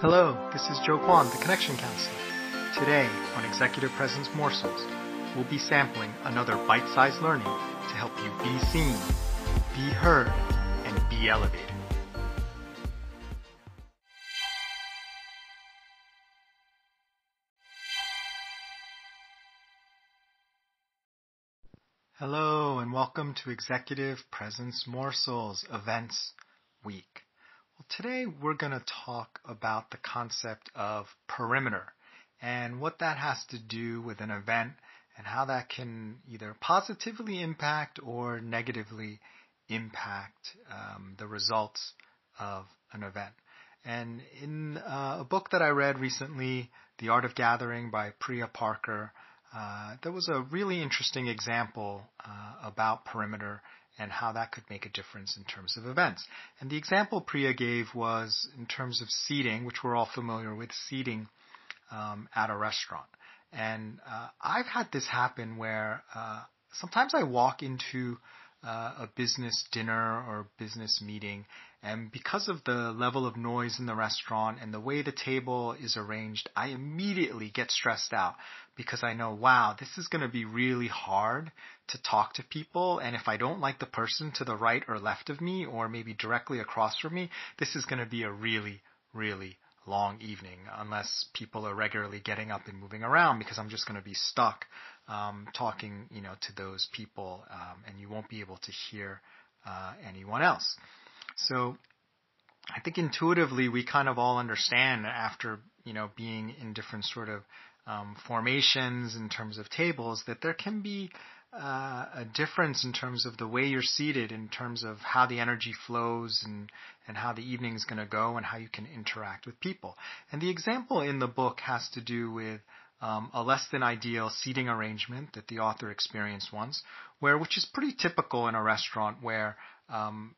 Hello, this is Joe Kwan, the Connection Counselor. Today on Executive Presence Morsels, we'll be sampling another bite-sized learning to help you be seen, be heard, and be elevated. Hello and welcome to Executive Presence Morsels Events Week. Well, today we're going to talk about the concept of perimeter and what that has to do with an event and how that can either positively impact or negatively impact um, the results of an event. And in uh, a book that I read recently, The Art of Gathering by Priya Parker, uh, there was a really interesting example uh, about perimeter and how that could make a difference in terms of events. And the example Priya gave was in terms of seating, which we're all familiar with, seating um, at a restaurant. And uh, I've had this happen where uh, sometimes I walk into uh, a business dinner or business meeting, and because of the level of noise in the restaurant and the way the table is arranged, I immediately get stressed out because I know, wow, this is going to be really hard to talk to people. And if I don't like the person to the right or left of me, or maybe directly across from me, this is going to be a really, really long evening unless people are regularly getting up and moving around because I'm just going to be stuck um, talking, you know, to those people, um, and you won't be able to hear uh, anyone else. So I think intuitively we kind of all understand after you know being in different sort of um, formations in terms of tables that there can be uh, a difference in terms of the way you're seated, in terms of how the energy flows and and how the evening is going to go, and how you can interact with people. And the example in the book has to do with um, a less than ideal seating arrangement that the author experienced once, where which is pretty typical in a restaurant where um,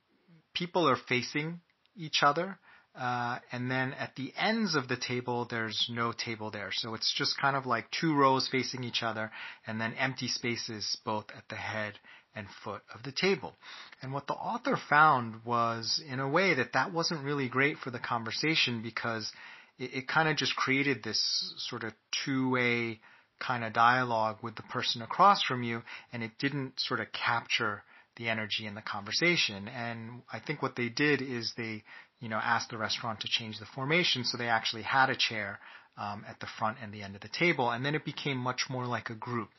people are facing each other. Uh, and then at the ends of the table, there's no table there. So it's just kind of like two rows facing each other and then empty spaces both at the head and foot of the table. And what the author found was, in a way, that that wasn't really great for the conversation because it, it kind of just created this sort of two-way kind of dialogue with the person across from you, and it didn't sort of capture the energy in the conversation. And I think what they did is they, you know, asked the restaurant to change the formation, so they actually had a chair um, at the front and the end of the table, and then it became much more like a group.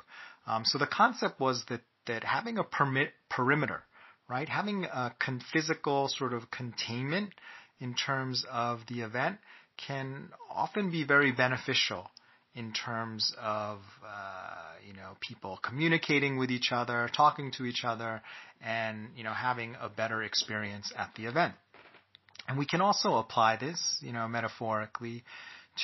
Um, so the concept was that that having a permit, perimeter, right, having a con- physical sort of containment in terms of the event can often be very beneficial in terms of uh, you know people communicating with each other, talking to each other, and you know having a better experience at the event. And we can also apply this, you know, metaphorically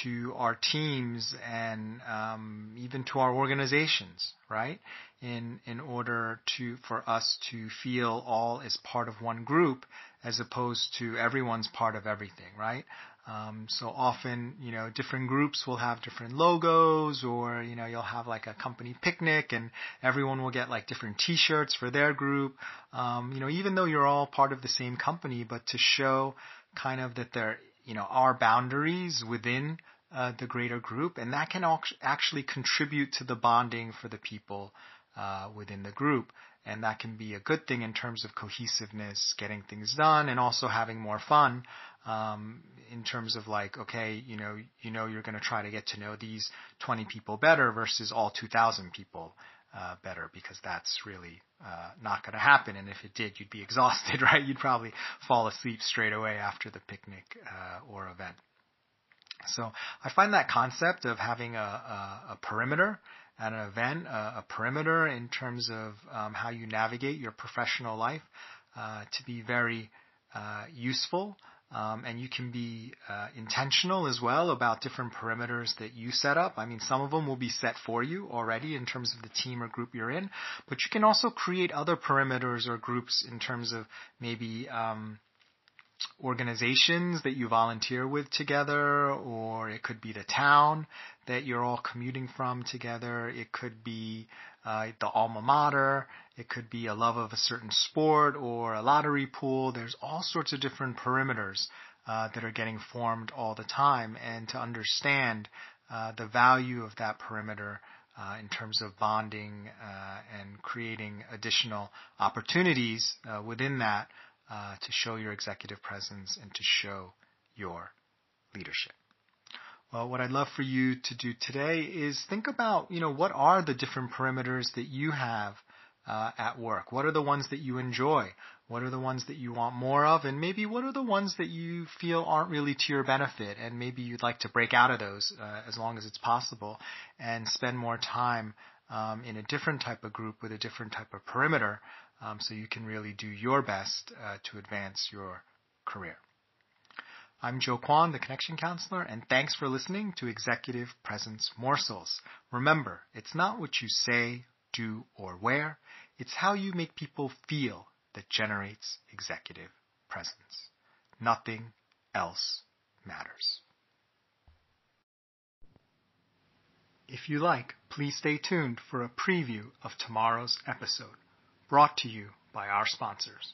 to our teams and um, even to our organizations, right? In in order to for us to feel all as part of one group, as opposed to everyone's part of everything, right? Um, so often, you know, different groups will have different logos, or you know, you'll have like a company picnic, and everyone will get like different T-shirts for their group. Um, you know, even though you're all part of the same company, but to show kind of that there, you know, our boundaries within uh, the greater group, and that can actually contribute to the bonding for the people uh, within the group. And that can be a good thing in terms of cohesiveness, getting things done, and also having more fun um, in terms of like, okay, you know, you know, you're going to try to get to know these 20 people better versus all 2,000 people uh, better because that's really uh, not going to happen. And if it did, you'd be exhausted, right? You'd probably fall asleep straight away after the picnic uh, or event. So I find that concept of having a, a, a perimeter at an event, a, a perimeter in terms of um, how you navigate your professional life, uh, to be very uh, useful. Um, and you can be uh, intentional as well about different perimeters that you set up. I mean, some of them will be set for you already in terms of the team or group you're in, but you can also create other perimeters or groups in terms of maybe um, organizations that you volunteer with together, or it could be the town that you're all commuting from together. It could be uh, the alma mater. It could be a love of a certain sport or a lottery pool. There's all sorts of different perimeters uh, that are getting formed all the time, and to understand uh, the value of that perimeter uh, in terms of bonding uh, and creating additional opportunities uh, within that uh, to show your executive presence and to show your leadership. Well, what I'd love for you to do today is think about, you know, what are the different perimeters that you have uh, at work? What are the ones that you enjoy? What are the ones that you want more of? And maybe what are the ones that you feel aren't really to your benefit? And maybe you'd like to break out of those uh, as long as it's possible and spend more time um, in a different type of group with a different type of perimeter um, so you can really do your best uh, to advance your career. I'm Joe Kwan, the Connection Counselor, and thanks for listening to Executive Presence Morsels. Remember, it's not what you say, do, or wear, it's how you make people feel that generates executive presence. Nothing else matters. If you like, please stay tuned for a preview of tomorrow's episode, brought to you by our sponsors.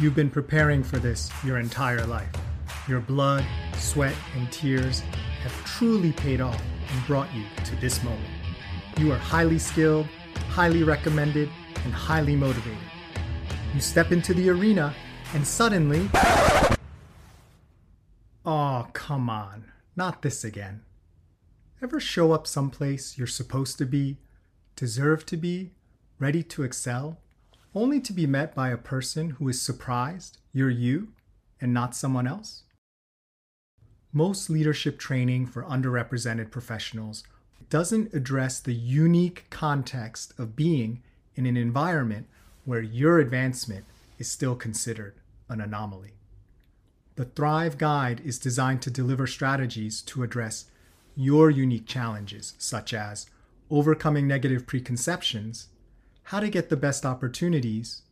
You've been preparing for this your entire life. Your blood, sweat, and tears have truly paid off and brought you to this moment. You are highly skilled, highly recommended, and highly motivated. You step into the arena, and suddenly. Oh, come on. Not this again. Ever show up someplace you're supposed to be, deserve to be, ready to excel? Only to be met by a person who is surprised you're you and not someone else? Most leadership training for underrepresented professionals doesn't address the unique context of being in an environment where your advancement is still considered an anomaly. The Thrive Guide is designed to deliver strategies to address your unique challenges, such as overcoming negative preconceptions how to get the best opportunities,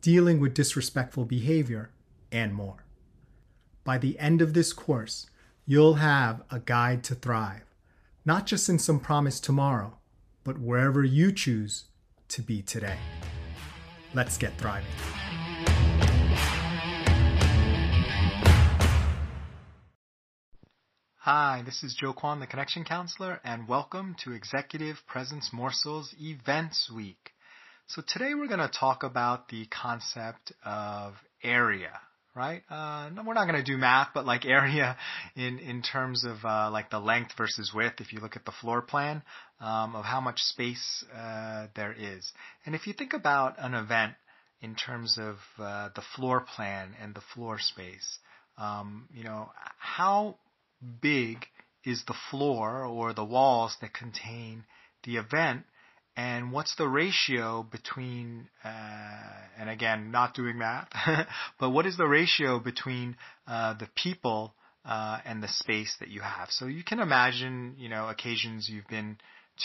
dealing with disrespectful behavior, and more. By the end of this course, you'll have a guide to thrive, not just in some promise tomorrow, but wherever you choose to be today. Let's get thriving. Hi, this is Joe Kwan, the Connection Counselor, and welcome to Executive Presence Morsels Events Week. So today we're going to talk about the concept of area, right? Uh, we're not going to do math, but like area in, in terms of uh, like the length versus width. If you look at the floor plan um, of how much space uh, there is, and if you think about an event in terms of uh, the floor plan and the floor space, um, you know how big is the floor or the walls that contain the event and what's the ratio between, uh, and again, not doing math, but what is the ratio between uh, the people uh, and the space that you have? So you can imagine, you know, occasions you've been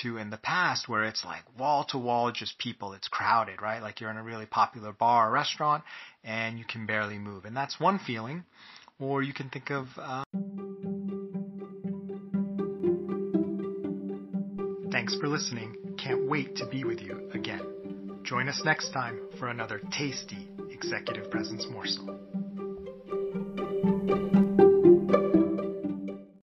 to in the past where it's like wall to wall, just people. It's crowded, right? Like you're in a really popular bar or restaurant and you can barely move. And that's one feeling. Or you can think of. Uh, Thanks for listening can't wait to be with you again. Join us next time for another tasty Executive Presence morsel.